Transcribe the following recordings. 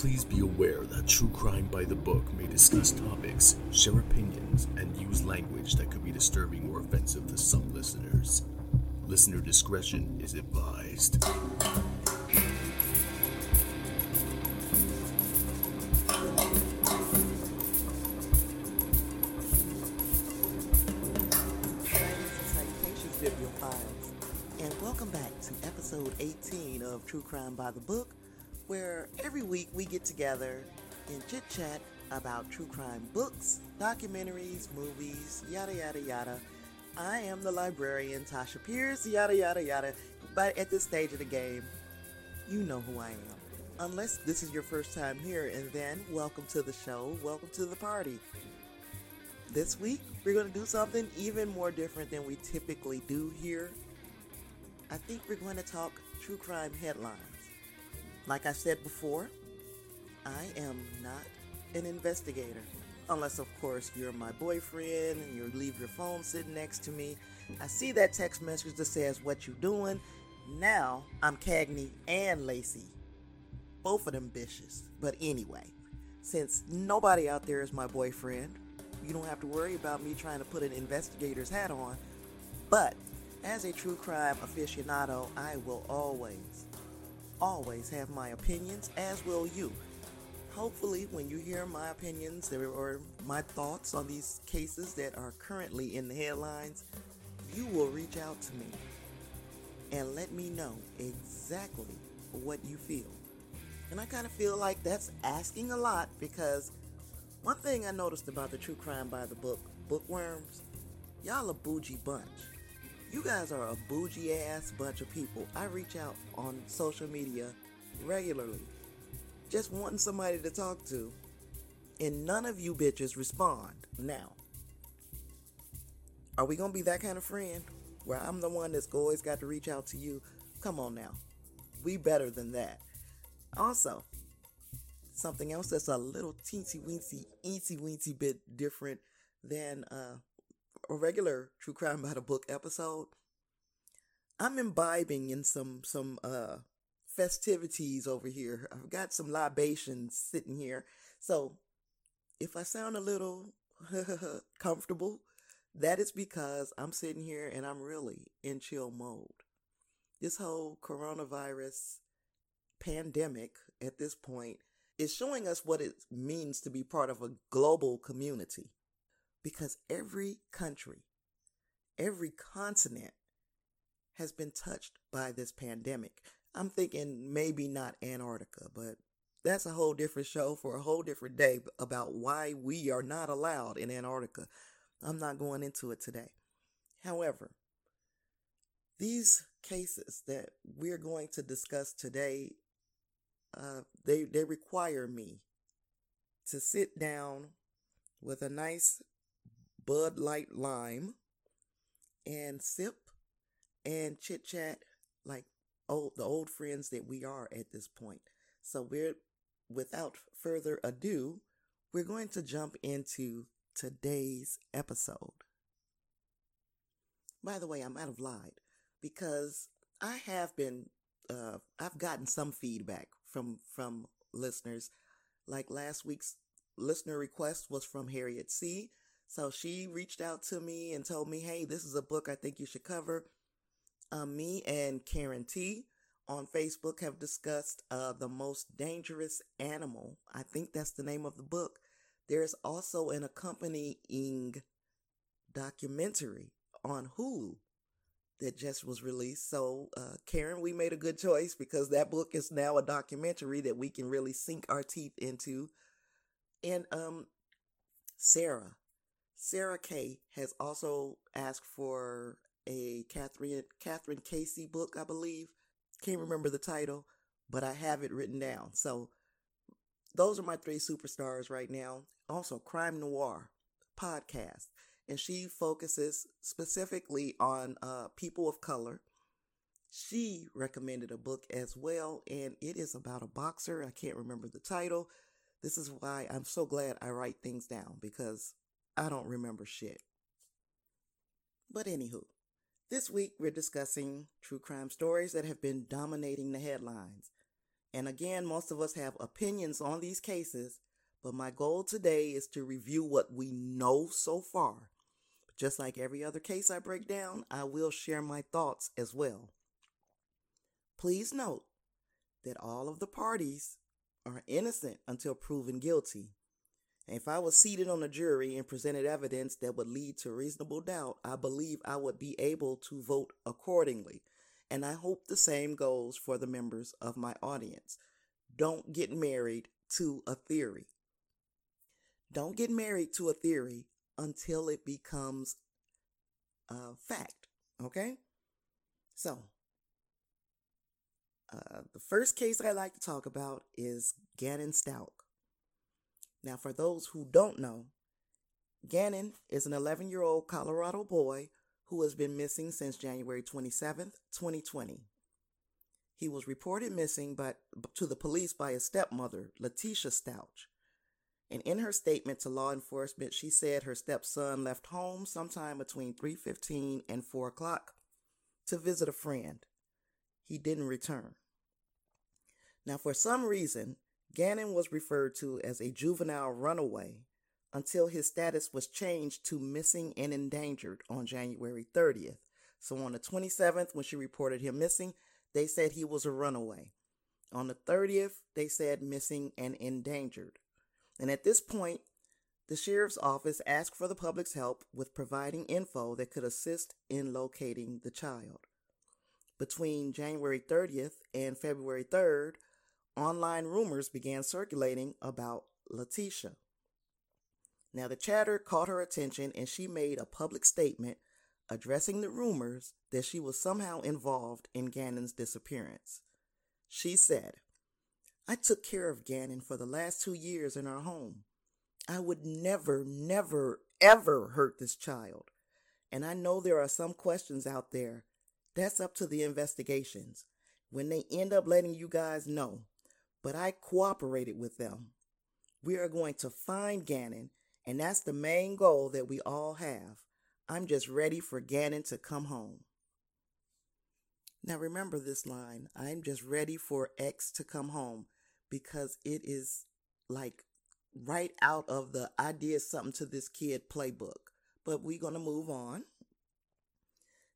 Please be aware that True Crime by the Book may discuss topics, share opinions, and use language that could be disturbing or offensive to some listeners. Listener discretion is advised. And welcome back to episode 18 of True Crime by the Book, where every week we get together and chit chat about true crime books, documentaries, movies, yada yada yada. I am the librarian, Tasha Pierce, yada yada yada. But at this stage of the game, you know who I am. Unless this is your first time here, and then welcome to the show, welcome to the party. This week, we're going to do something even more different than we typically do here. I think we're going to talk true crime headlines. Like I said before, I am not an investigator. Unless, of course, you're my boyfriend and you leave your phone sitting next to me. I see that text message that says, What you doing? Now I'm Cagney and Lacey. Both of them bitches. But anyway, since nobody out there is my boyfriend, you don't have to worry about me trying to put an investigator's hat on. But as a true crime aficionado, I will always, always have my opinions, as will you. Hopefully, when you hear my opinions or my thoughts on these cases that are currently in the headlines, you will reach out to me and let me know exactly what you feel. And I kind of feel like that's asking a lot because one thing I noticed about the True Crime by the Book bookworms, y'all a bougie bunch. You guys are a bougie ass bunch of people. I reach out on social media regularly, just wanting somebody to talk to, and none of you bitches respond. Now, are we gonna be that kind of friend where I'm the one that's always got to reach out to you? Come on now, we better than that. Also, something else that's a little teensy weensy, eensy weensy bit different than uh, a regular true crime by the book episode. I'm imbibing in some some uh, festivities over here. I've got some libations sitting here, so if I sound a little comfortable, that is because I'm sitting here and I'm really in chill mode. This whole coronavirus pandemic at this point is showing us what it means to be part of a global community. Because every country, every continent has been touched by this pandemic. I'm thinking maybe not Antarctica, but that's a whole different show for a whole different day about why we are not allowed in Antarctica. I'm not going into it today. However, these cases that we're going to discuss today uh, they they require me to sit down with a nice Bud Light lime and sip and chit chat like old the old friends that we are at this point. So we're without further ado, we're going to jump into today's episode. By the way, I might have lied because I have been uh, I've gotten some feedback from from listeners. Like last week's listener request was from Harriet C. So she reached out to me and told me, "Hey, this is a book I think you should cover." Um, me and Karen T on Facebook have discussed uh, the most dangerous animal. I think that's the name of the book. There's also an accompanying documentary on Hulu that just was released. So, uh, Karen, we made a good choice because that book is now a documentary that we can really sink our teeth into. And um, Sarah, Sarah K has also asked for a Catherine Catherine Casey book, I believe. Can't remember the title, but I have it written down. So those are my three superstars right now. Also, Crime Noir podcast and she focuses specifically on uh, people of color. She recommended a book as well, and it is about a boxer. I can't remember the title. This is why I'm so glad I write things down because I don't remember shit. But anywho, this week we're discussing true crime stories that have been dominating the headlines. And again, most of us have opinions on these cases, but my goal today is to review what we know so far. Just like every other case I break down, I will share my thoughts as well. Please note that all of the parties are innocent until proven guilty. If I was seated on a jury and presented evidence that would lead to reasonable doubt, I believe I would be able to vote accordingly. And I hope the same goes for the members of my audience. Don't get married to a theory. Don't get married to a theory until it becomes a fact. Okay? So, uh, the first case I'd like to talk about is Gannon Stauch. Now, for those who don't know, Gannon is an 11 year old Colorado boy who has been missing since January 27, 2020. He was reported missing by, to the police by his stepmother, Letecia Stauch. And in her statement to law enforcement, she said her stepson left home sometime between 3:15 and 4 o'clock to visit a friend. He didn't return. Now, for some reason, Gannon was referred to as a juvenile runaway until his status was changed to missing and endangered on January 30th. So on the 27th, when she reported him missing, they said he was a runaway. On the 30th, they said missing and endangered. And at this point, the sheriff's office asked for the public's help with providing info that could assist in locating the child. Between January 30th and February 3rd, online rumors began circulating about Letecia. Now, the chatter caught her attention and she made a public statement addressing the rumors that she was somehow involved in Gannon's disappearance. She said, I took care of Gannon for the last two years in our home. I would never, never, ever hurt this child. And I know there are some questions out there. That's up to the investigations. When they end up letting you guys know, but I cooperated with them. We are going to find Gannon, and that's the main goal that we all have. I'm just ready for Gannon to come home. Now remember this line I'm just ready for X to come home because it is like right out of the I did something to this kid playbook. But we're going to move on.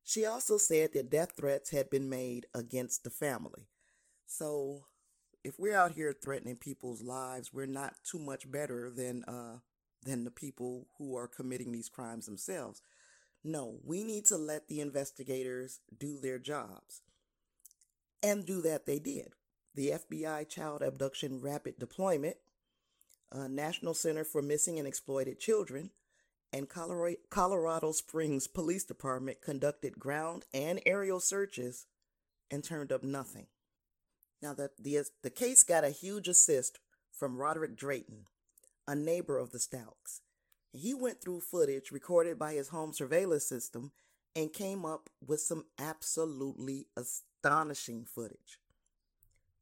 She also said that death threats had been made against the family. So if we're out here threatening people's lives, we're not too much better than uh, than the people who are committing these crimes themselves. No, we need to let the investigators do their jobs. And do that they did. The FBI Child Abduction Rapid Deployment, uh, National Center for Missing and Exploited Children, and Colorado, Colorado Springs Police Department conducted ground and aerial searches and turned up nothing. Now, the, the, the case got a huge assist from Roderick Drayton, a neighbor of the Stauchs. He went through footage recorded by his home surveillance system and came up with some absolutely astonishing footage.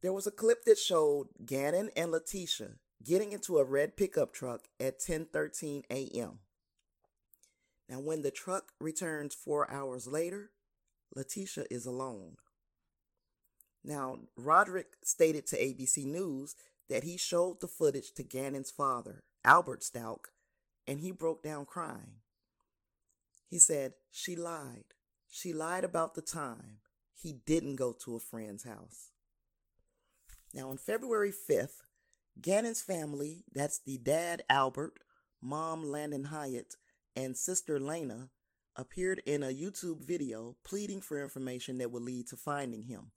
There was a clip that showed Gannon and Letecia getting into a red pickup truck at 10:13 a.m. Now when the truck returns 4 hours later, Letecia is alone. Now, Roderick stated to ABC News that he showed the footage to Gannon's father, Albert Stauch, and he broke down crying. He said, She lied. She lied about the time. He didn't go to a friend's house. Now, on February 5th, Gannon's family, that's the dad Albert, mom Landen Hiatt, and sister Lena, appeared in a YouTube video pleading for information that would lead to finding him.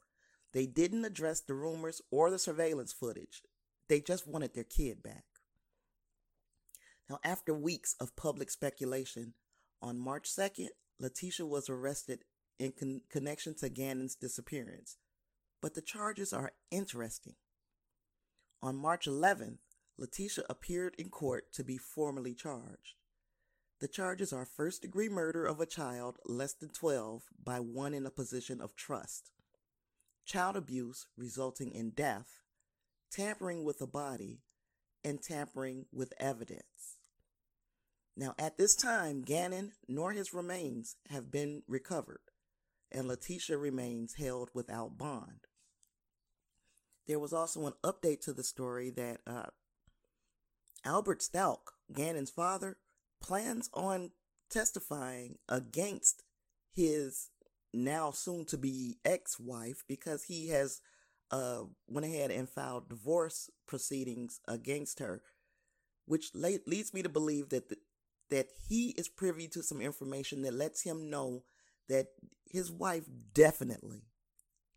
They didn't address the rumors or the surveillance footage. They just wanted their kid back. Now, after weeks of public speculation, on March 2nd, Letecia was arrested in con- connection to Gannon's disappearance. But the charges are interesting. On March 11th, Letecia appeared in court to be formally charged. The charges are first degree murder of a child less than 12 by one in a position of trust, child abuse resulting in death, tampering with a body, and tampering with evidence. Now, at this time, Gannon nor his remains have been recovered, and Letecia remains held without bond. There was also an update to the story that uh, Albert Stauch, Gannon's father, plans on testifying against his now soon to be ex wife because he has uh, went ahead and filed divorce proceedings against her, which le- leads me to believe that the, that he is privy to some information that lets him know that his wife definitely,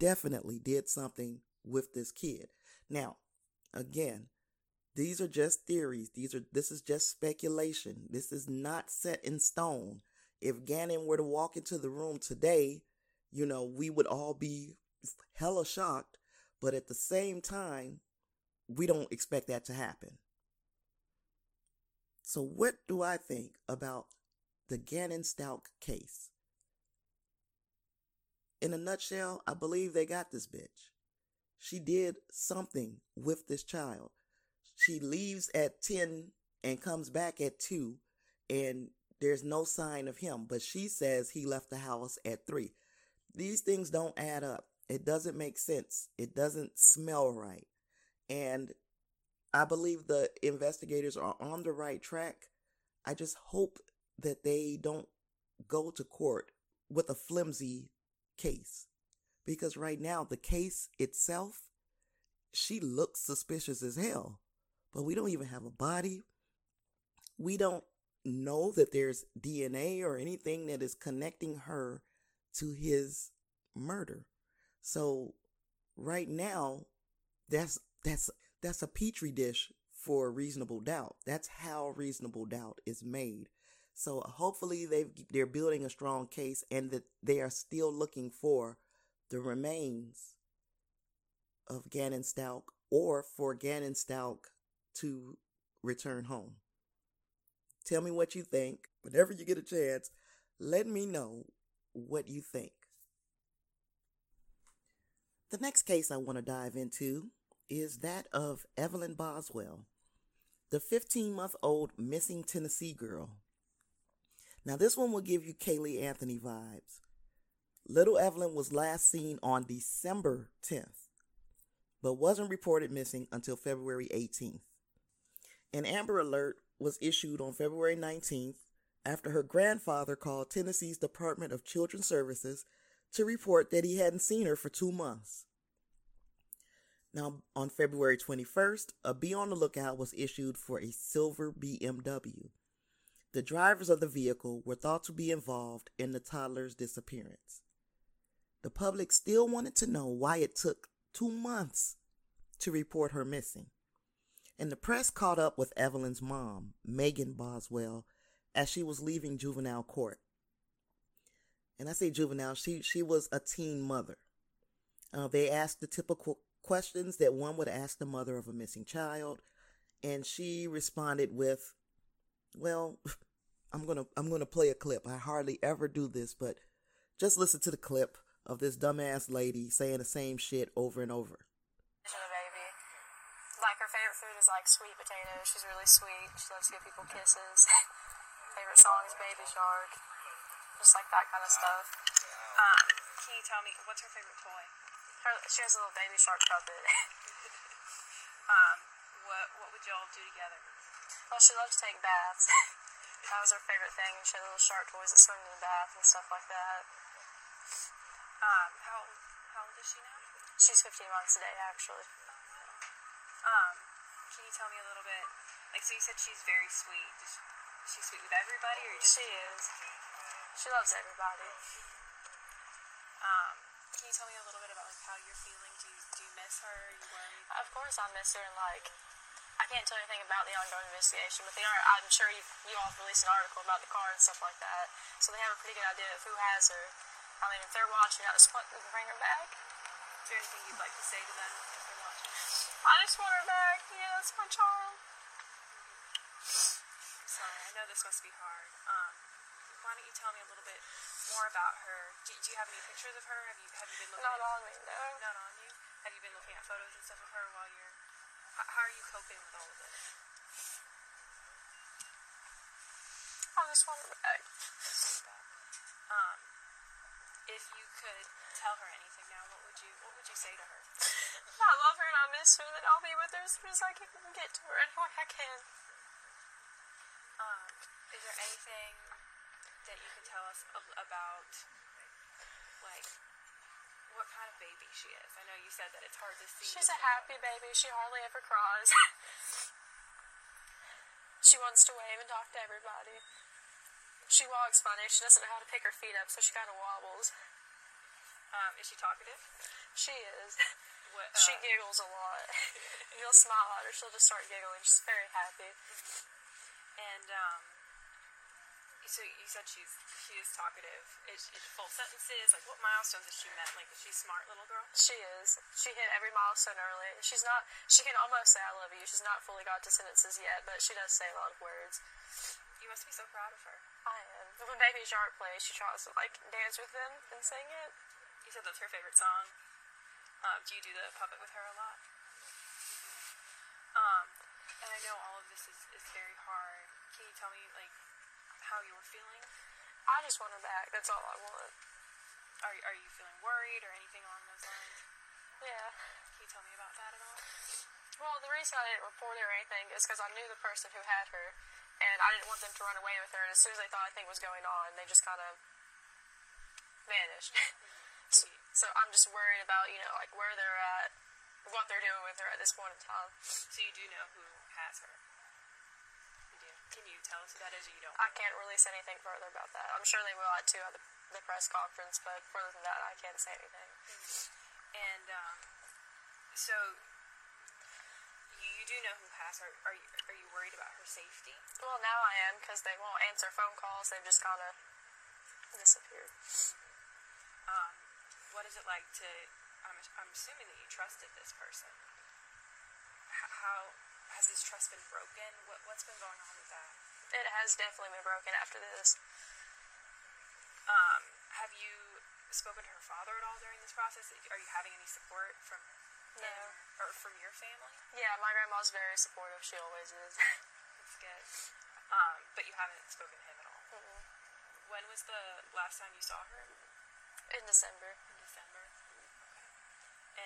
definitely did something with this kid. Now, again, these are just theories. These are this is just speculation. This is not set in stone. If Gannon were to walk into the room today, you know, we would all be hella shocked, but at the same time, we don't expect that to happen. So, what do I think about the Gannon Stauch case? In a nutshell, I believe they got this bitch. She did something with this child. She leaves at 10 and comes back at 2, and there's no sign of him, but she says he left the house at 3. These things don't add up. It doesn't make sense. It doesn't smell right. And I believe the investigators are on the right track. I just hope that they don't go to court with a flimsy case. Because right now, the case itself, she looks suspicious as hell. But we don't even have a body. We don't know that there's DNA or anything that is connecting her to his murder. So right now, that's that's that's a petri dish for reasonable doubt. That's how reasonable doubt is made. So hopefully they they're building a strong case and that they are still looking for the remains of Gannon Stauch or for Gannon Stauch to return home. Tell me what you think. Whenever you get a chance, let me know what you think. The next case I want to dive into is that of Evelyn Boswell, the 15 month old missing Tennessee girl. Now, this one will give you Caylee Anthony vibes. Little Evelyn was last seen on December 10th, but wasn't reported missing until February 18th. An Amber Alert was issued on February 19th after her grandfather called Tennessee's Department of Children's Services to report that he hadn't seen her for two months. Now, on February 21st, a be on the lookout was issued for a silver BMW. The drivers of the vehicle were thought to be involved in the toddler's disappearance. The public still wanted to know why it took two months to report her missing. And the press caught up with Evelyn's mom, Megan Boswell, as she was leaving juvenile court. And I say juvenile, she, she was a teen mother. Uh, they asked the typical questions that one would ask the mother of a missing child, and she responded with, "Well, I'm gonna I'm gonna play a clip. I hardly ever do this, but just listen to the clip of this dumbass lady saying the same shit over and over." Like her favorite food is like sweet potatoes. She's really sweet. She loves to give people kisses. favorite song is Baby Shark. Just like that kind of stuff. Um, Can you tell me what's her favorite toy? her, she has a little Baby Shark puppet. Um, what what would y'all do together? well, she loves to take baths. that was her favorite thing. She had little shark toys that swim in the bath and stuff like that. Um, how how old is she now? She's 15 months today, actually. Um, can you tell me a little bit? Like, so you said she's very sweet. Is she sweet with everybody, or just? She is. She loves everybody. Um, can you tell me a little bit about like how you're feeling? Do you do you miss her? Are you worried? Of course, I miss her, and like, I can't tell you anything about the ongoing investigation, but they are. I'm sure you you all released an article about the car and stuff like that, so they have a pretty good idea of who has her. I mean, if they're watching at this point, we can bring her back. Is there anything you'd like to say to them if they're watching? I just want her back. Yeah, that's my child. Sorry, I know this must be hard. Um, why don't you tell me a little bit more about her? Do, do you have any pictures of her? Have you have you been looking? Not at, on me, no. Not on you. Have you been looking at photos and stuff of her while you're? How, how are you coping with all of this? I just want her back. Um, if you could tell her anything now, what would you what would you say to her? I love her and I miss her, and I'll be with her as soon as I can get to her any way I can. Um, is there anything that you can tell us about, like, what kind of baby she is? I know you said that it's hard to see. She's a happy baby. She hardly ever cries. she wants to wave and talk to everybody. She walks funny. She doesn't know how to pick her feet up, so she kind of wobbles. Um, is she talkative? She is. What, She uh, giggles a lot. You'll smile at her, she'll just start giggling. She's very happy. And um, so you said she's she is talkative. Is, is full sentences? Like what milestones has she met? Like is she smart little girl? She is. She hit every milestone early. She's not. She can almost say "I love you." She's not fully got to sentences yet, but she does say a lot of words. You must be so proud of her. I am. When Baby Shark plays, she tries to like dance with them and sing it. You said that's her favorite song. Um, do you do the puppet with her a lot? Um, and I know all of this is, is very hard. Can you tell me how you're feeling? I just want her back. That's all I want. Are are you feeling worried or anything along those lines? Yeah. Can you tell me about that at all? Well, the reason I didn't report it or anything is because I knew the person who had her, and I didn't want them to run away with her. And as soon as they thought anything was going on, they just kind of vanished. Mm-hmm. so, so I'm just worried about you know like where they're at, what they're doing with her at this point in time. So you do know who has her. Can you tell us who that is, or you don't? I can't release anything further about that. I'm sure they will at two at the, the press conference, but further than that, I can't say anything. And um, so you, you do know who has her. Are you are you worried about her safety? Well, now I am because they won't answer phone calls. They've just kind of disappeared. Um, what is it like to? I'm I'm assuming that you trusted this person. H- how has this trust been broken? What what's been going on with that? It has definitely been broken after this. Um, have you spoken to her father at all during this process? Are you having any support from No. him or from your family? Yeah, my grandma's very supportive. She always is. That's good. Um, but you haven't spoken to him at all. Mm-mm. When was the last time you saw her? In December. In December. Okay.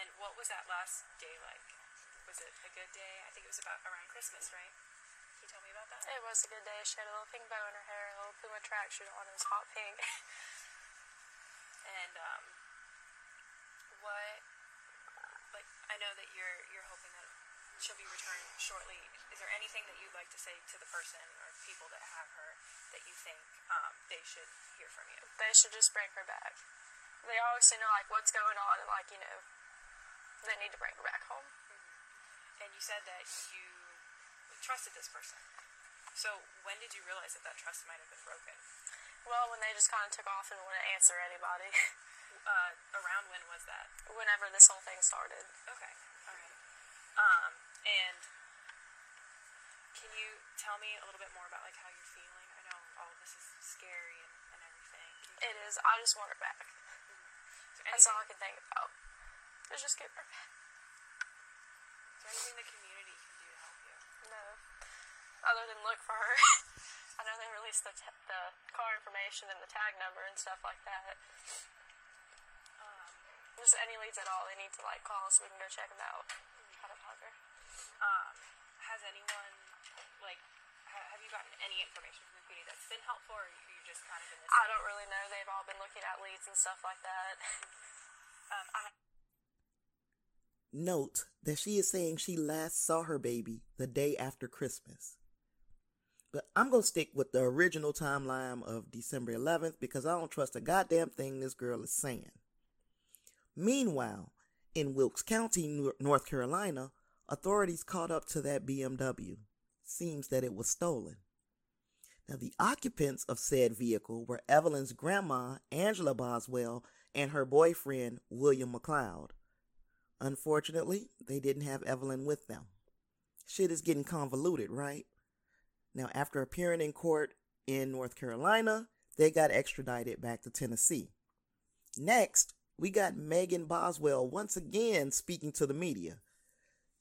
And what was that last day like? Was it a good day? I think it was about around Christmas, right? Can you tell me about that? It was a good day. She had a little pink bow in her hair, a little Puma tracksuit on. It was hot pink. And um, what? Like, I know that you're you're hoping that she'll be returned shortly. Is there anything that you'd like to say to the person or people that have her that you think um, they should hear from you? they should just bring her back. They always say, know, like, what's going on, and, like, you know, they need to bring her back home. And you said that you trusted this person. So when did you realize that that trust might have been broken? Well, when they just kind of took off and wouldn't answer anybody. Uh, around when was that? Whenever this whole thing started. Okay, all right. Um, and can you tell me a little bit more about like how you're feeling? I know all of this is scary and, and everything. It is. I just want her back. There That's all I can think about. Is just get her back. Is there anything the community can do to help you? No. Other than look for her. I know they released the, t- the car information and the tag number and stuff like that. Um, Just any leads at all, they need to like call so we can go check them out. Try to find her. um, has anyone like ha- have you gotten any information from the community that's been helpful, or you you just kind of in this? I don't really know. They've all been looking at leads and stuff like that. Um, I, Note that she is saying she last saw her baby the day after Christmas. But I'm going to stick with the original timeline of December 11th because I don't trust a goddamn thing this girl is saying. Meanwhile, in Wilkes County, North Carolina, authorities caught up to that BMW. Seems that it was stolen. Now, the occupants of said vehicle were Evelyn's grandma, Angela Boswell, and her boyfriend, William McCloud. Unfortunately, they didn't have Evelyn with them. Shit is getting convoluted, right? Now, after appearing in court in North Carolina, they got extradited back to Tennessee. Next, we got Megan Boswell once again speaking to the media.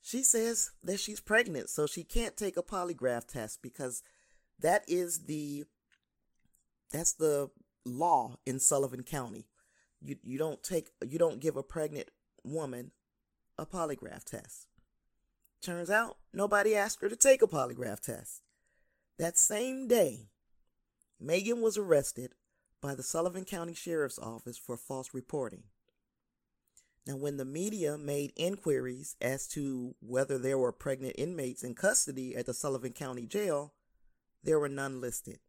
She says that she's pregnant, so she can't take a polygraph test because that is the that's the law in Sullivan County. you you don't take you don't give a pregnant woman a polygraph test. Turns out nobody asked her to take a polygraph test. That same day, Megan was arrested by the Sullivan County Sheriff's Office for false reporting. Now, when the media made inquiries as to whether there were pregnant inmates in custody at the Sullivan County Jail, there were none listed.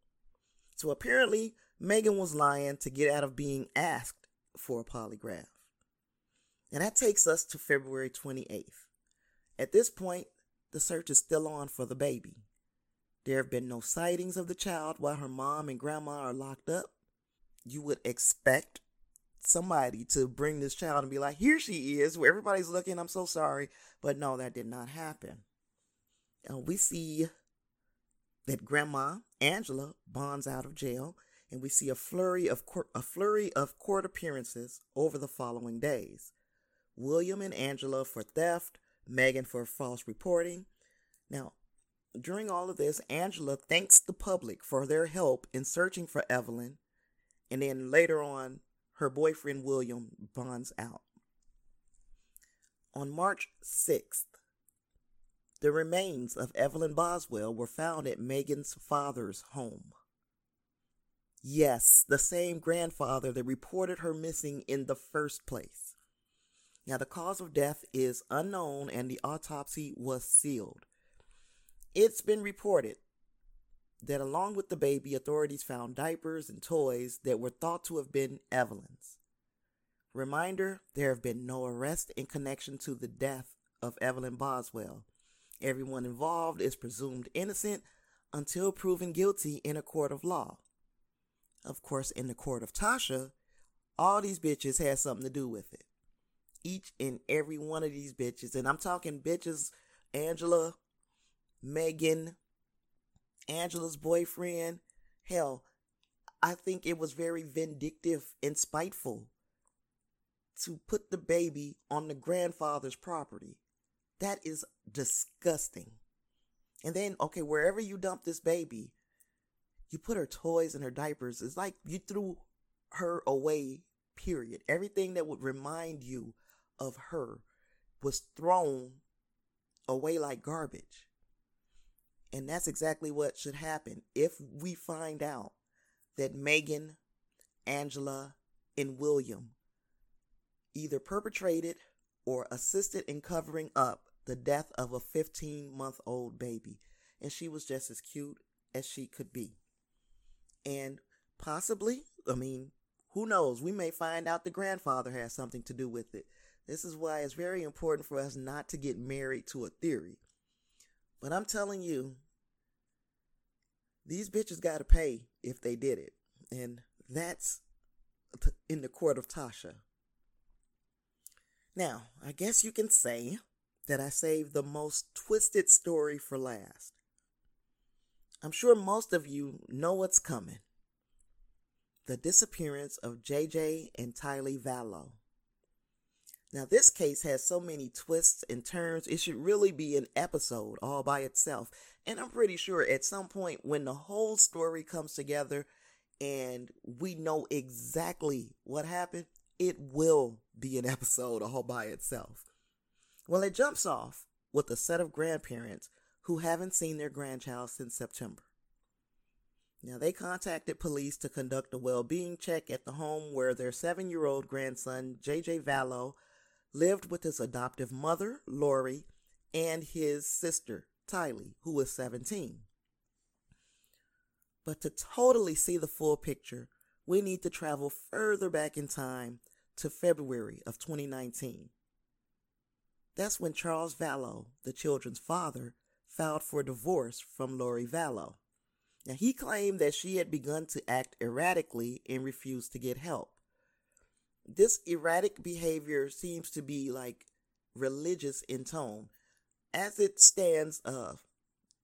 So apparently, Megan was lying to get out of being asked for a polygraph. And that takes us to February 28th. At this point, the search is still on for the baby. There have been no sightings of the child while her mom and grandma are locked up. You would expect somebody to bring this child and be like, here she is, where everybody's looking, I'm so sorry. But no, that did not happen. We see that grandma, Angela, bonds out of jail, and we see a flurry of court, a flurry of court appearances over the following days. William and Angela for theft, Megan for false reporting. Now, during all of this, Angela thanks the public for their help in searching for Evelyn, and then later on, her boyfriend William bonds out. On March 6th, the remains of Evelyn Boswell were found at Megan's father's home. Yes, the same grandfather that reported her missing in the first place. Now, the cause of death is unknown and the autopsy was sealed. It's been reported that along with the baby, authorities found diapers and toys that were thought to have been Evelyn's. Reminder there have been no arrests in connection to the death of Evelyn Boswell. Everyone involved is presumed innocent until proven guilty in a court of law. Of course, in the court of Tasha, all these bitches had something to do with it each and every one of these bitches. And I'm talking bitches Angela, Megan, Angela's boyfriend. Hell, I think it was very vindictive and spiteful to put the baby on the grandfather's property. That is disgusting. And then, okay, wherever you dump this baby, you put her toys and her diapers. It's like you threw her away, period. Everything that would remind you of her was thrown away like garbage. And that's exactly what should happen if we find out that Megan, Angela, and William either perpetrated or assisted in covering up the death of a 15 month old baby. And she was just as cute as she could be. And possibly, I mean, who knows? We may find out the grandfather has something to do with it. This is why it's very important for us not to get married to a theory. But I'm telling you, these bitches got to pay if they did it. And that's in the court of Tasha. Now, I guess you can say that I saved the most twisted story for last. I'm sure most of you know what's coming the disappearance of JJ and Tylee Vallow. Now, this case has so many twists and turns, it should really be an episode all by itself. And I'm pretty sure at some point when the whole story comes together and we know exactly what happened, it will be an episode all by itself. Well, it jumps off with a set of grandparents who haven't seen their grandchild since September. Now, they contacted police to conduct a well being check at the home where their seven year old grandson, JJ Vallow, lived with his adoptive mother, Lori, and his sister, Tylee, who was 17. But to totally see the full picture, we need to travel further back in time to February of 2019. That's when Charles Vallow, the children's father, filed for divorce from Lori Vallow. Now, he claimed that she had begun to act erratically and refused to get help this erratic behavior seems to be like religious in tone. As it stands, uh,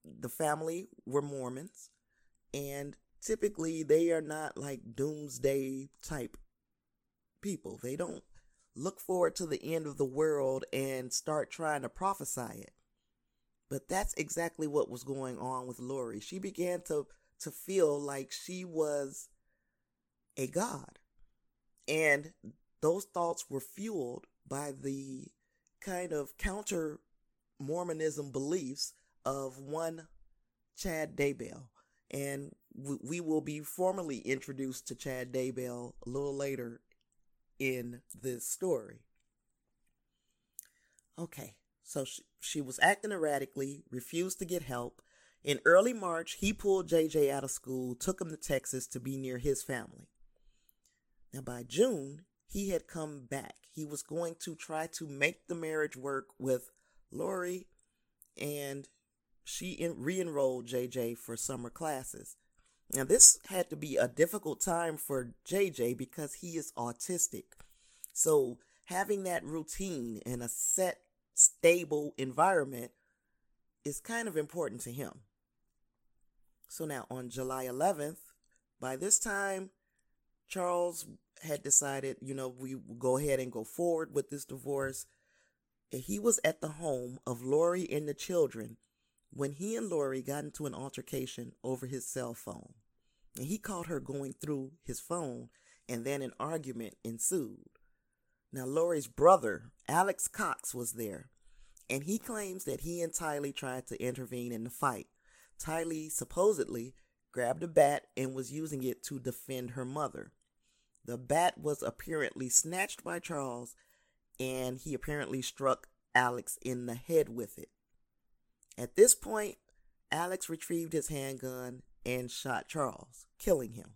the family were Mormons, and typically they are not like doomsday type people. They don't look forward to the end of the world and start trying to prophesy it. But that's exactly what was going on with Lori. She began to to feel like she was a god And those thoughts were fueled by the kind of counter Mormonism beliefs of one Chad Daybell. And we will be formally introduced to Chad Daybell a little later in this story. Okay, so she, she was acting erratically, refused to get help. In early March, he pulled JJ out of school, took him to Texas to be near his family. Now, by June, he had come back. He was going to try to make the marriage work with Lori, and she re enrolled JJ for summer classes. Now, this had to be a difficult time for JJ because he is autistic. So, having that routine and a set, stable environment is kind of important to him. So, now on July 11th, by this time, Charles had decided, you know, we go ahead and go forward with this divorce. He was at the home of Lori and the children when he and Lori got into an altercation over his cell phone. And he caught her going through his phone, and then an argument ensued. Now, Lori's brother, Alex Cox, was there, and he claims that he and Tylee tried to intervene in the fight. Tylee supposedly grabbed a bat and was using it to defend her mother. The bat was apparently snatched by Charles, and he apparently struck Alex in the head with it. At this point, Alex retrieved his handgun and shot Charles, killing him.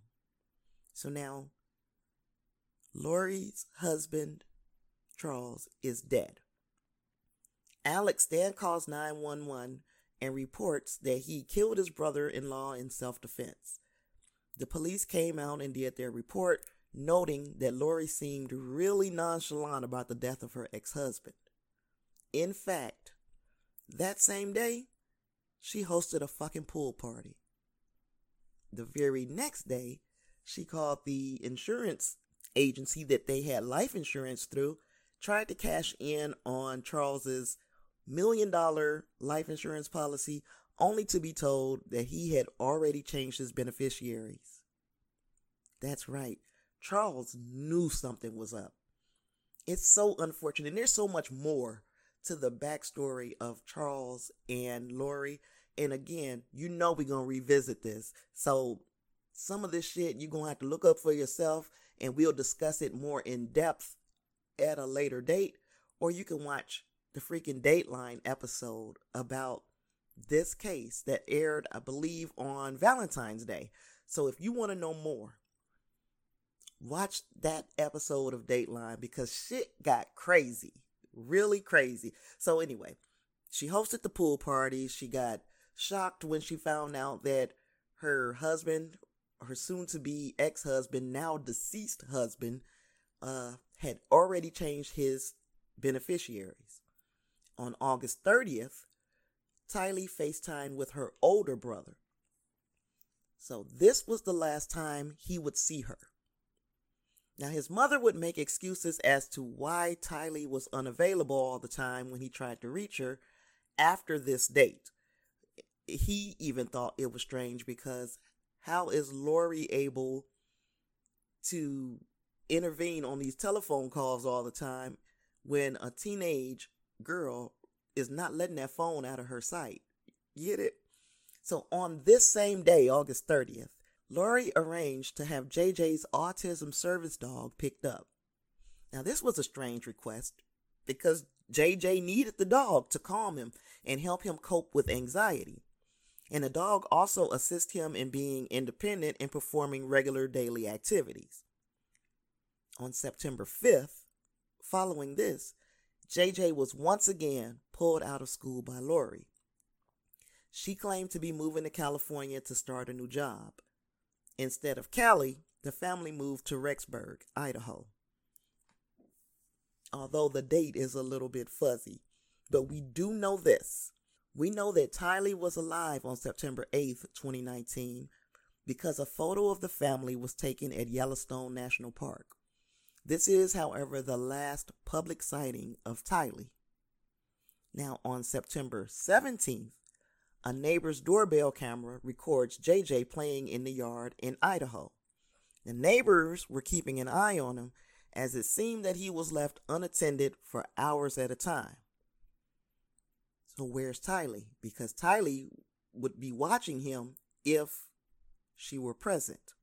So now, Lori's husband, Charles, is dead. Alex then calls 911 and reports that he killed his brother in law in self defense. The police came out and did their report, noting that Lori seemed really nonchalant about the death of her ex husband. In fact, that same day, she hosted a fucking pool party. The very next day, she called the insurance agency that they had life insurance through, tried to cash in on Charles's million dollar life insurance policy, only to be told that he had already changed his beneficiaries. That's right. Charles knew something was up. It's so unfortunate. And there's so much more to the backstory of Charles and Lori. And again, you know we're going to revisit this. So some of this shit you're going to have to look up for yourself and we'll discuss it more in depth at a later date. Or you can watch the freaking Dateline episode about this case that aired, I believe, on Valentine's Day. So if you want to know more, watch that episode of Dateline because shit got crazy. Really crazy. So, anyway, she hosted the pool party. She got shocked when she found out that her husband, her soon to be ex husband, now deceased husband, uh, had already changed his beneficiaries. On August 30th, Tylee FaceTimed with her older brother. So, this was the last time he would see her. Now, his mother would make excuses as to why Tylee was unavailable all the time when he tried to reach her after this date. He even thought it was strange because how is Lori able to intervene on these telephone calls all the time when a teenage girl is not letting that phone out of her sight? Get it? So on this same day, August 30th, Lori arranged to have JJ's autism service dog picked up. Now, this was a strange request because JJ needed the dog to calm him and help him cope with anxiety. And the dog also assists him in being independent and performing regular daily activities. On September 5th, following this, JJ was once again pulled out of school by Lori. She claimed to be moving to California to start a new job. Instead of Cali, the family moved to Rexburg, Idaho. Although the date is a little bit fuzzy, but we do know this. We know that Tylee was alive on September 8th, 2019, because a photo of the family was taken at Yellowstone National Park. This is, however, the last public sighting of Tylee. Now, on September 17th, a neighbor's doorbell camera records JJ playing in the yard in Idaho. The neighbors were keeping an eye on him as it seemed that he was left unattended for hours at a time. So where's Tylee? Because Tylee would be watching him if she were present.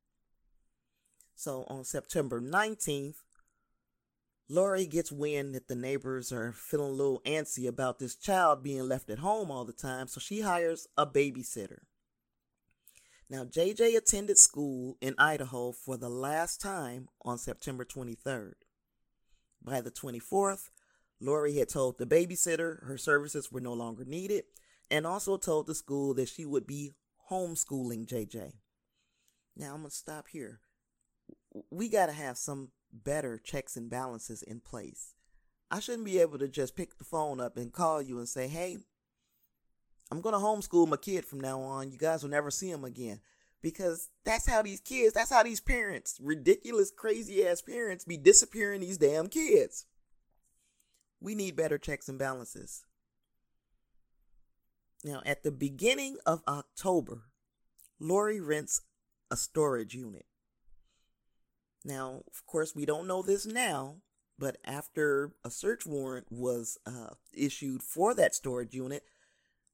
So on September 19th, Lori gets wind that the neighbors are feeling a little antsy about this child being left at home all the time, so she hires a babysitter. Now, JJ attended school in Idaho for the last time on September 23rd. By the 24th, Lori had told the babysitter her services were no longer needed and also told the school that she would be homeschooling JJ. Now, I'm going to stop here. We got to have some better checks and balances in place. I shouldn't be able to just pick the phone up and call you and say, hey, I'm going to homeschool my kid from now on. You guys will never see him again. Because that's how these kids, that's how these parents, ridiculous, crazy ass parents, be disappearing these damn kids. We need better checks and balances. Now, at the beginning of October, Lori rents a storage unit. Now, of course, we don't know this now, but after a search warrant was uh, issued for that storage unit,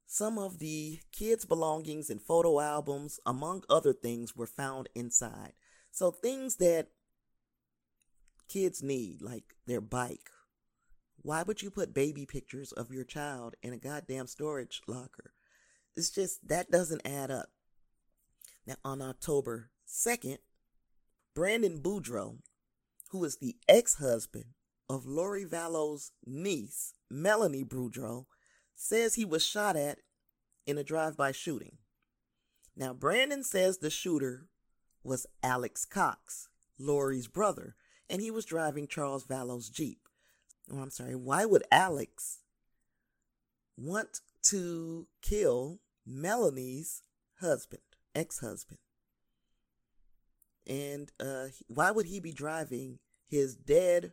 some of the kids' belongings and photo albums, among other things, were found inside. So things that kids need, like their bike. Why would you put baby pictures of your child in a goddamn storage locker? It's just, that doesn't add up. Now, on October 2nd, Brandon Boudreaux, who is the ex husband of Lori Vallow's niece, Melanie Boudreaux, says he was shot at in a drive by shooting. Now, Brandon says the shooter was Alex Cox, Lori's brother, and he was driving Charles Vallow's Jeep. Oh, I'm sorry. Why would Alex want to kill Melanie's husband, ex husband? And uh, why would he be driving his dead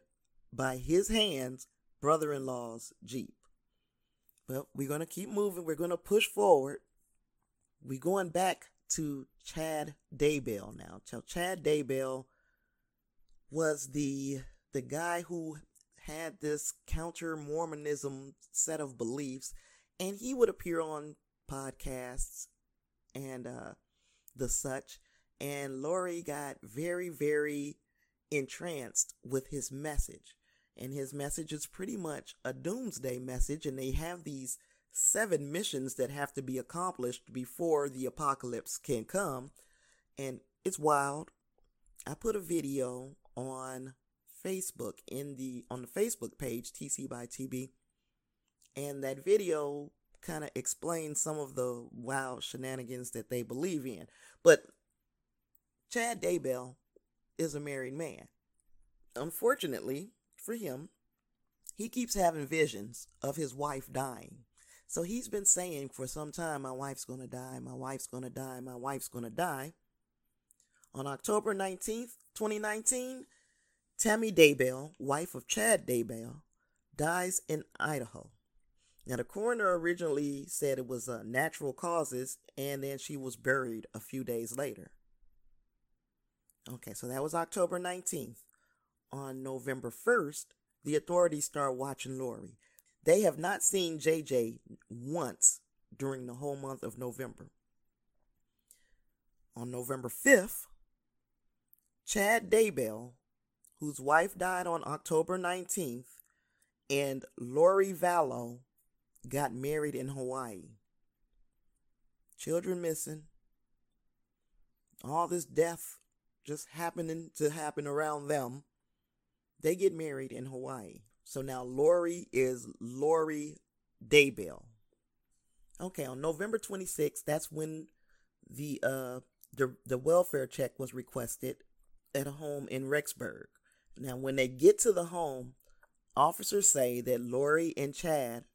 by his hands brother in law's Jeep? Well, we're going to keep moving. We're going to push forward. We're going back to Chad Daybell now. So Chad Daybell was the the guy who had this counter Mormonism set of beliefs, and he would appear on podcasts and uh, the such. And Lori got very, very entranced with his message. And his message is pretty much a doomsday message and they have these seven missions that have to be accomplished before the apocalypse can come. And it's wild. I put a video on facebook in the on the facebook page tc by tb and that video kind of explains some of the wild shenanigans that they believe in. But chad daybell is a married man unfortunately for him, he keeps having visions of his wife dying. So he's been saying for some time, My wife's gonna die, my wife's gonna die, my wife's gonna die. On October 19th, 2019, Tammy Daybell, wife of Chad Daybell, dies in Idaho. Now, the coroner originally said it was uh, natural causes, and then she was buried a few days later. Okay, so that was October 19th on November 1st, the authorities start watching Lori. They have not seen JJ once during the whole month of November. On November 5th, Chad Daybell, whose wife died on October 19th, and Lori Vallow got married in Hawaii. Children missing. All this death just happening to happen around them. They get married in Hawaii. So now Lori is Lori Daybell. Okay, on November 26th, that's when the uh the the welfare check was requested at a home in Rexburg. Now, when they get to the home, officers say that Lori and Chad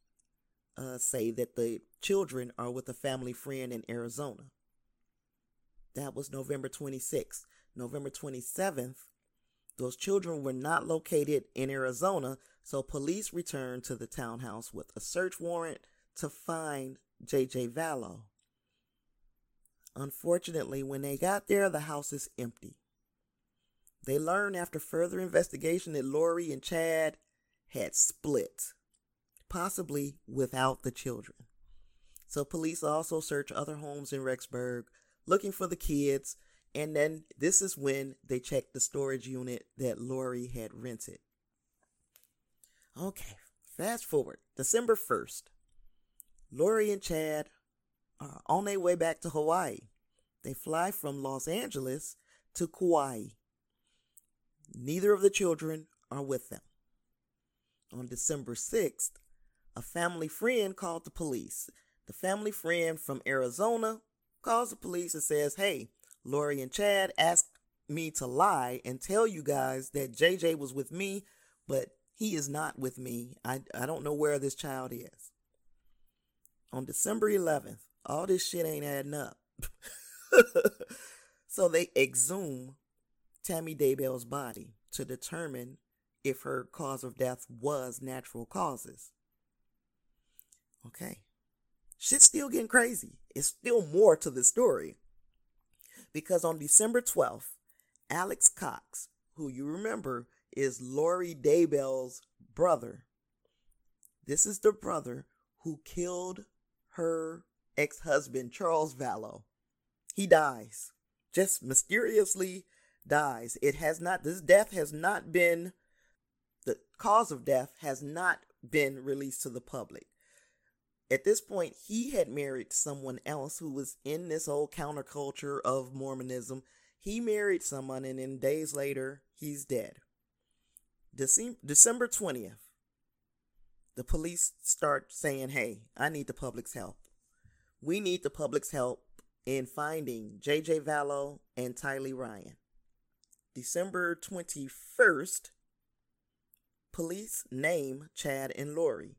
uh, say that the children are with a family friend in Arizona. That was November 26th. November 27th, those children were not located in Arizona, so police returned to the townhouse with a search warrant to find J.J. Vallow. Unfortunately, when they got there, the house is empty. They learned after further investigation that Lori and Chad had split, possibly without the children. So police also search other homes in Rexburg looking for the kids, and then this is when they check the storage unit that Lori had rented. Okay, fast forward, December 1st. Lori and Chad are on their way back to Hawaii. They fly from Los Angeles to Kauai. Neither of the children are with them. On December 6th, a family friend called the police. The family friend from Arizona calls the police and says, Hey, Lori and Chad asked me to lie and tell you guys that JJ was with me, but he is not with me. I, I don't know where this child is. On December 11th, all this shit ain't adding up. so they exhume Tammy Daybell's body to determine if her cause of death was natural causes. Okay. Shit's still getting crazy. It's still more to the story. Because on December 12th, Alex Cox, who you remember is Lori Daybell's brother, this is the brother who killed her ex husband, Charles Vallow. He dies. Just mysteriously dies. It has not, this death has not been, the cause of death has not been released to the public. At this point, he had married someone else who was in this old counterculture of Mormonism. He married someone, and then days later, he's dead. December 20th, the police start saying, Hey, I need the public's help. We need the public's help in finding JJ Vallow and Tylee Ryan. December 21st, police name Chad and Lori.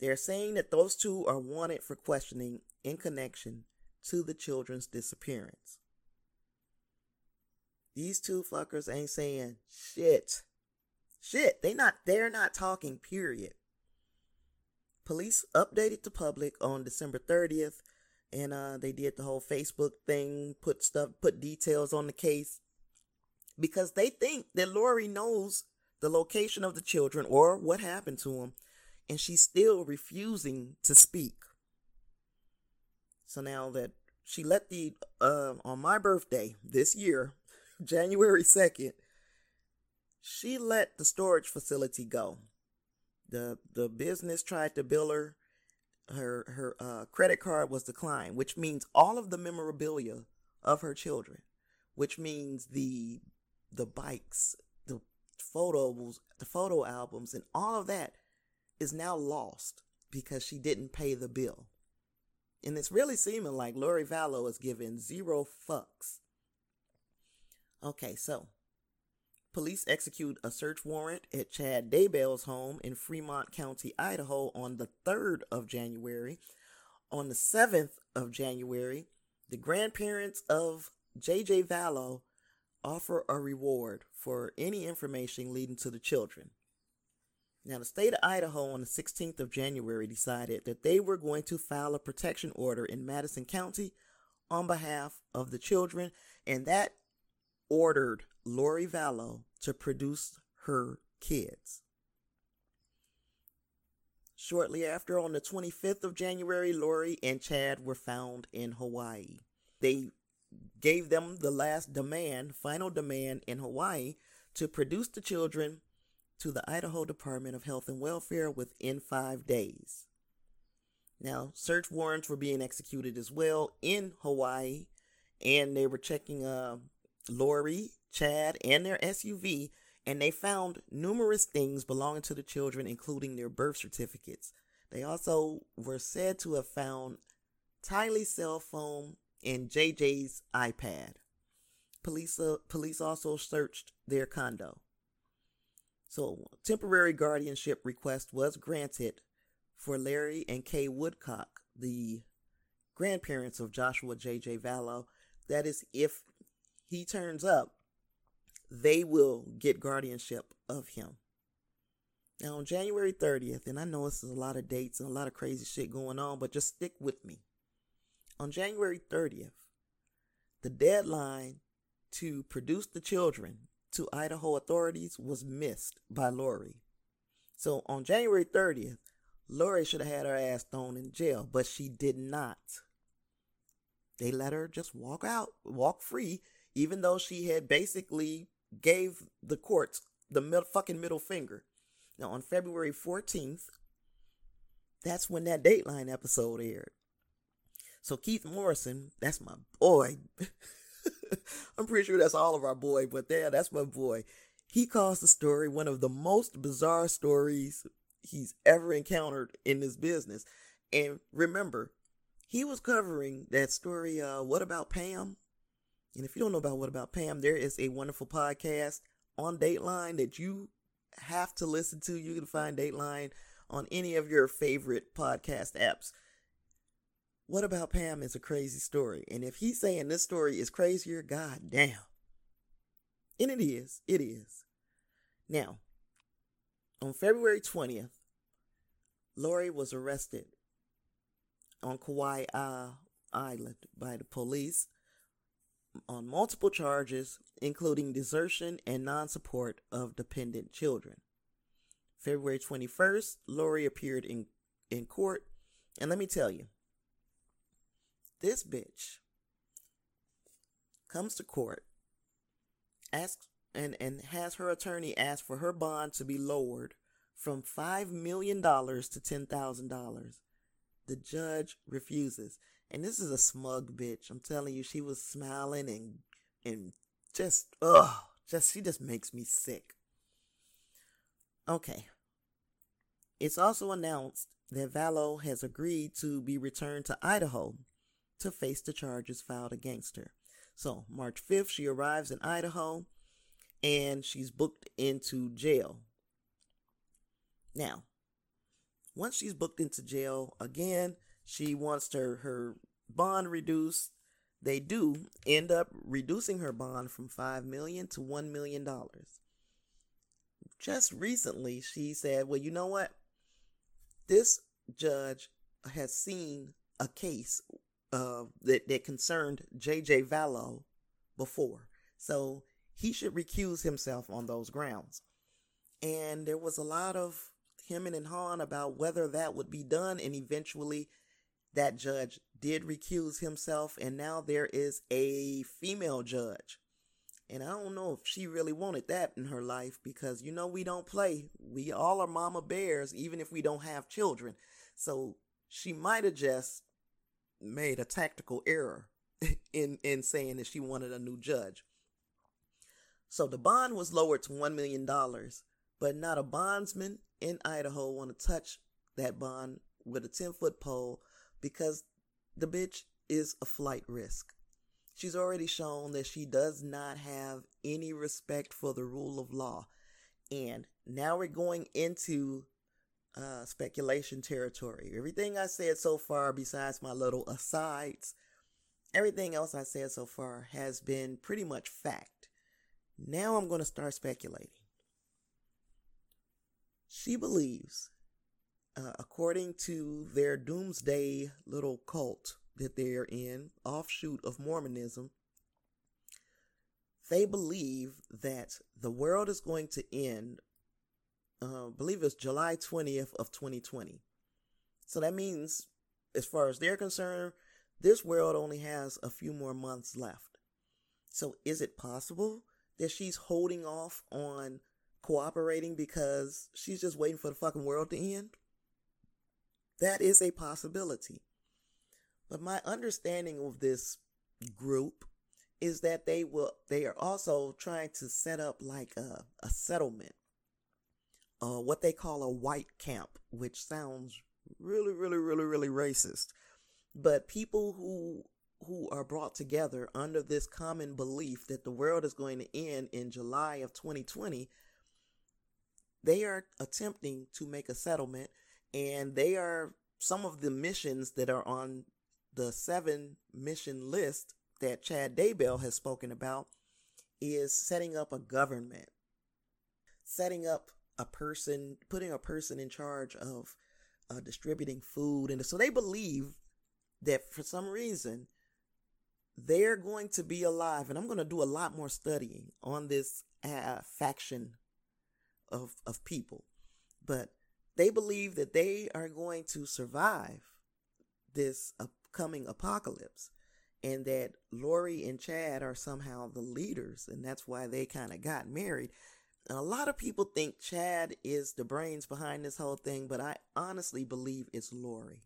They're saying that those two are wanted for questioning in connection to the children's disappearance. These two fuckers ain't saying shit. Shit, they not they're not talking period. Police updated the public on December 30th and uh, they did the whole Facebook thing, put stuff, put details on the case because they think that Lori knows the location of the children or what happened to them, and she's still refusing to speak. So now that she let the uh, on my birthday this year, January second, she let the storage facility go. the The business tried to bill her. Her her uh, credit card was declined, which means all of the memorabilia of her children, which means the the bikes, the photos, the photo albums, and all of that is now lost because she didn't pay the bill. And it's really seeming like Lori Vallow is giving zero fucks. Okay, so police execute a search warrant at Chad Daybell's home in Fremont County, Idaho on the 3rd of January. On the 7th of January, the grandparents of JJ Vallow offer a reward for any information leading to the children. Now, the state of Idaho on the 16th of January decided that they were going to file a protection order in Madison County on behalf of the children, and that ordered Lori Vallow to produce her kids. Shortly after, on the 25th of January, Lori and Chad were found in Hawaii. They gave them the last demand, final demand in Hawaii to produce the children to the Idaho Department of Health and Welfare within five days. Now, search warrants were being executed as well in Hawaii, and they were checking uh, Lori, Chad, and their SUV, and they found numerous things belonging to the children, including their birth certificates. They also were said to have found Tylee's cell phone and JJ's iPad. Police, uh, police also searched their condo. So, temporary guardianship request was granted for Larry and Kay Woodcock, the grandparents of Joshua J.J. Vallow. That is, if he turns up, they will get guardianship of him. Now, on January 30th, and I know this is a lot of dates and a lot of crazy shit going on, but just stick with me. On January 30th, the deadline to produce the children to Idaho authorities was missed by Lori. So on January 30th, Lori should have had her ass thrown in jail, but she did not. They let her just walk out, walk free, even though she had basically gave the courts the mid- fucking middle finger. Now on February 14th, that's when that Dateline episode aired. So Keith Morrison, that's my boy. I'm pretty sure that's all of our boy, but yeah, that's my boy. He calls the story one of the most bizarre stories he's ever encountered in this business. And remember, he was covering that story, uh, What About Pam? And if you don't know about What About Pam, there is a wonderful podcast on Dateline that you have to listen to. You can find Dateline on any of your favorite podcast apps. What About Pam is a crazy story. And if he's saying this story is crazier, god damn. And it is. It is. Now, on February 20th, Lori was arrested on Kauai uh, Island by the police on multiple charges, including desertion and non support of dependent children. February 21st, Lori appeared in, in court. And let me tell you, this bitch comes to court, asks and, and has her attorney ask for her bond to be lowered from $5 million to $10,000. The judge refuses. And this is a smug bitch. I'm telling you, she was smiling and and just ugh, just she just makes me sick. Okay. It's also announced that Vallow has agreed to be returned to Idaho to face the charges filed against her. So, March 5th, she arrives in Idaho and she's booked into jail. Now, once she's booked into jail again, she wants her, her bond reduced. They do end up reducing her bond from 5 million to 1 million dollars. Just recently, she said, "Well, you know what? This judge has seen a case uh, that that concerned J.J. Vallow before, so he should recuse himself on those grounds." And there was a lot of hemming and hawing about whether that would be done, and eventually that judge did recuse himself, and now there is a female judge. And I don't know if she really wanted that in her life because you know we don't play. We all are mama bears, even if we don't have children. So she might have just made a tactical error in in saying that she wanted a new judge. So the bond was lowered to one million dollars, but not a bondsman in Idaho want to touch that bond with a ten foot pole because the bitch is a flight risk. She's already shown that she does not have any respect for the rule of law. And now we're going into uh, speculation territory. Everything I said so far, besides my little asides, everything else I said so far has been pretty much fact. Now I'm going to start speculating. She believes uh, according to their doomsday little cult that they're in, offshoot of Mormonism, they believe that the world is going to end, uh, believe it's July 20th of 2020. So that means, as far as they're concerned, this world only has a few more months left. So is it possible that she's holding off on cooperating because she's just waiting for the fucking world to end? That is a possibility. But my understanding of this group is that they will they are also trying to set up like a, a settlement. Uh, what they call a white camp, which sounds really, really, really, really racist. But people who who are brought together under this common belief that the world is going to end in July of 2020, they are attempting to make a settlement and they are some of the missions that are on the seven mission list that Chad Daybell has spoken about is setting up a government, setting up a person, putting a person in charge of uh, distributing food. And so they believe that for some reason, they're going to be alive. And I'm going to do a lot more studying on this uh, faction of of people, but they believe that they are going to survive this upcoming apocalypse and that Lori and Chad are somehow the leaders, and that's why they kind of got married. And a lot of people think Chad is the brains behind this whole thing, but I honestly believe it's Lori.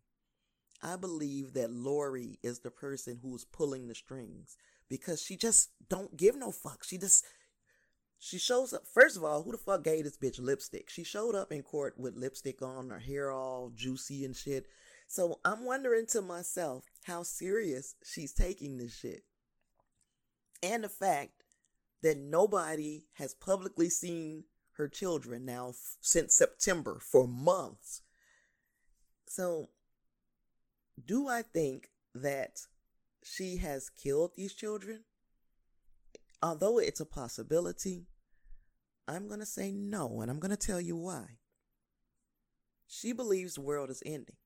I believe that Lori is the person who's pulling the strings because she just don't give no fuck. She just she shows up. First of all, who the fuck gave this bitch lipstick? She showed up in court with lipstick on, her hair all juicy and shit. So I'm wondering to myself how serious she's taking this shit. And the fact that nobody has publicly seen her children now f- since September for months. So, do I think that she has killed these children? Although it's a possibility, I'm going to say no, and I'm going to tell you why. She believes the world is ending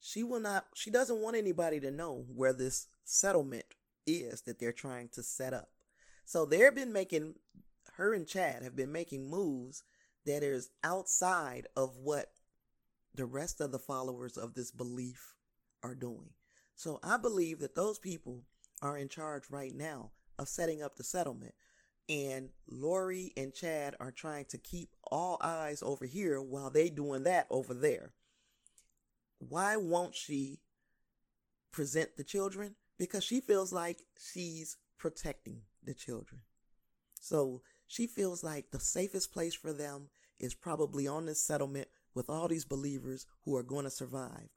she will not she doesn't want anybody to know where this settlement is that they're trying to set up so they've been making her and chad have been making moves that is outside of what the rest of the followers of this belief are doing. So i believe that those people are in charge right now of setting up the settlement. And Lori and Chad are trying to keep all eyes over here while they doing that over there. Why won't she present the children? Because she feels like she's protecting the children. So she feels like the safest place for them is probably on this settlement with all these believers who are going to survive.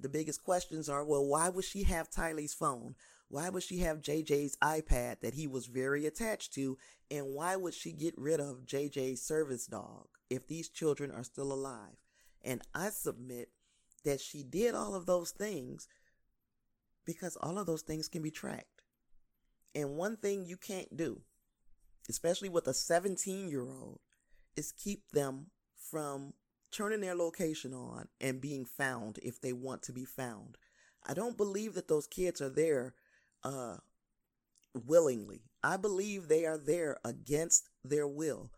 The biggest questions are well, why would she have Tylee's phone? Why would she have JJ's iPad that he was very attached to? And why would she get rid of JJ's service dog if these children are still alive? And I submit that she did all of those things because all of those things can be tracked. And one thing you can't do, especially with a 17 year old, is keep them from turning their location on and being found if they want to be found. I don't believe that those kids are there uh, willingly. I believe they are there against their will.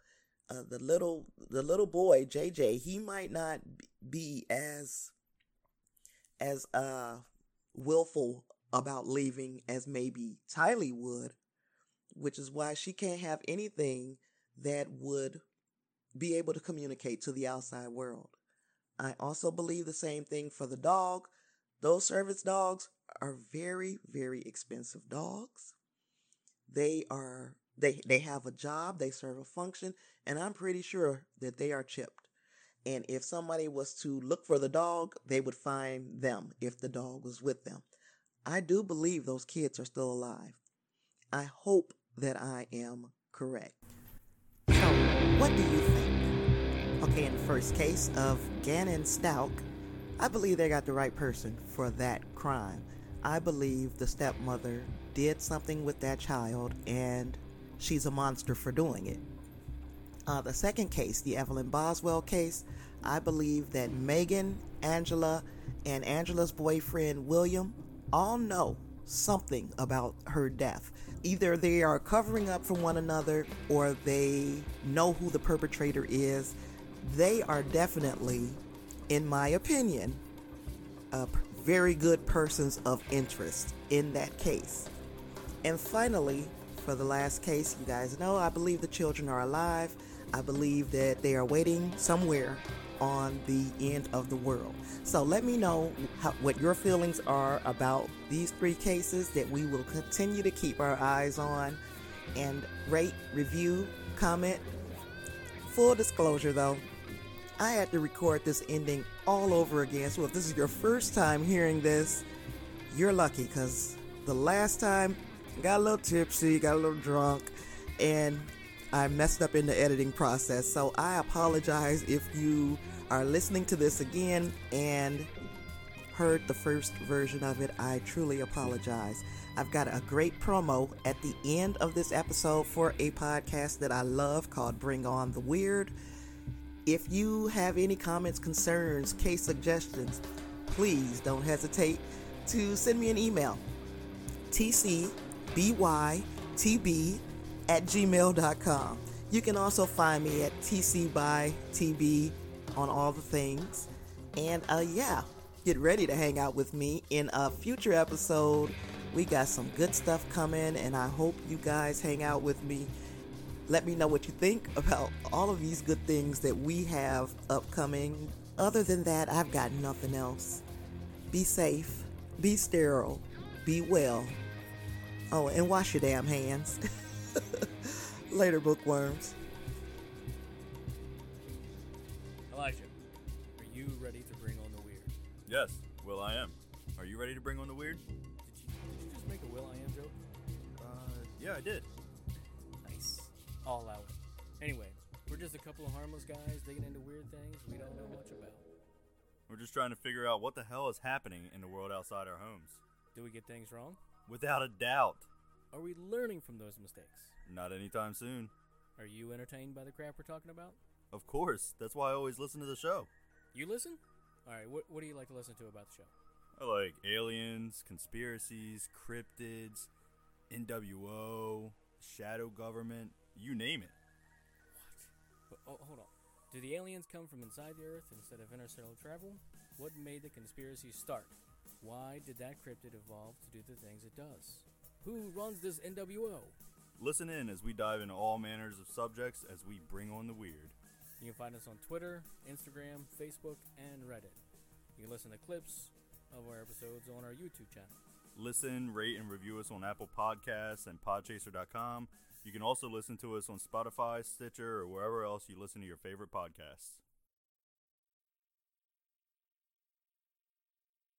Uh, the little the little boy JJ, he might not be as as uh willful about leaving as maybe Tylee would, which is why she can't have anything that would be able to communicate to the outside world. I also believe the same thing for the dog. Those service dogs are very, very expensive dogs. They are they they have a job, they serve a function, and I'm pretty sure that they are chipped. And if somebody was to look for the dog, they would find them if the dog was with them. I do believe those kids are still alive. I hope that I am correct. So, what do you think? Okay, in the first case of Gannon Stauch, I believe they got the right person for that crime. I believe the stepmother did something with that child and she's a monster for doing it. Uh, the second case, the Evelyn Boswell case, I believe that Megan, Angela, and Angela's boyfriend William all know something about her death. Either they are covering up for one another or they know who the perpetrator is. They are definitely, in my opinion, uh, very good persons of interest in that case. And finally, for the last case, you guys know I believe the children are alive. I believe that they are waiting somewhere on the end of the world. So let me know how, what your feelings are about these three cases that we will continue to keep our eyes on and rate, review, comment. Full disclosure though, I had to record this ending all over again. So if this is your first time hearing this, you're lucky because the last time got a little tipsy, got a little drunk, and I messed up in the editing process. So I apologize if you are listening to this again and heard the first version of it. I truly apologize. I've got a great promo at the end of this episode for a podcast that I love called Bring On the Weird. If you have any comments, concerns, case suggestions, please don't hesitate to send me an email. TCBYTB at gmail.com. You can also find me at TC by TB on all the things. And uh, yeah, get ready to hang out with me in a future episode. We got some good stuff coming, and I hope you guys hang out with me. Let me know what you think about all of these good things that we have upcoming. Other than that, I've got nothing else. Be safe, be sterile, be well. Oh, and wash your damn hands. Later, bookworms. Elijah, are you ready to bring on the weird? Yes, Will I am. Are you ready to bring on the weird? Did you, did you just make a Will I Am joke? Uh, yeah, I did. Nice. I'll allow it. Anyway, we're just a couple of harmless guys digging into weird things we don't know much about. We're just trying to figure out what the hell is happening in the world outside our homes. Do we get things wrong? Without a doubt. Are we learning from those mistakes? Not anytime soon. Are you entertained by the crap we're talking about? Of course. That's why I always listen to the show. You listen? Alright, what, what do you like to listen to about the show? I like aliens, conspiracies, cryptids, NWO, shadow government, you name it. But, oh, hold on. Do the aliens come from inside the Earth instead of interstellar travel? What made the conspiracy start? Why did that cryptid evolve to do the things it does? Who runs this NWO? Listen in as we dive into all manners of subjects as we bring on the weird. You can find us on Twitter, Instagram, Facebook, and Reddit. You can listen to clips of our episodes on our YouTube channel. Listen, rate, and review us on Apple Podcasts and Podchaser.com. You can also listen to us on Spotify, Stitcher, or wherever else you listen to your favorite podcasts.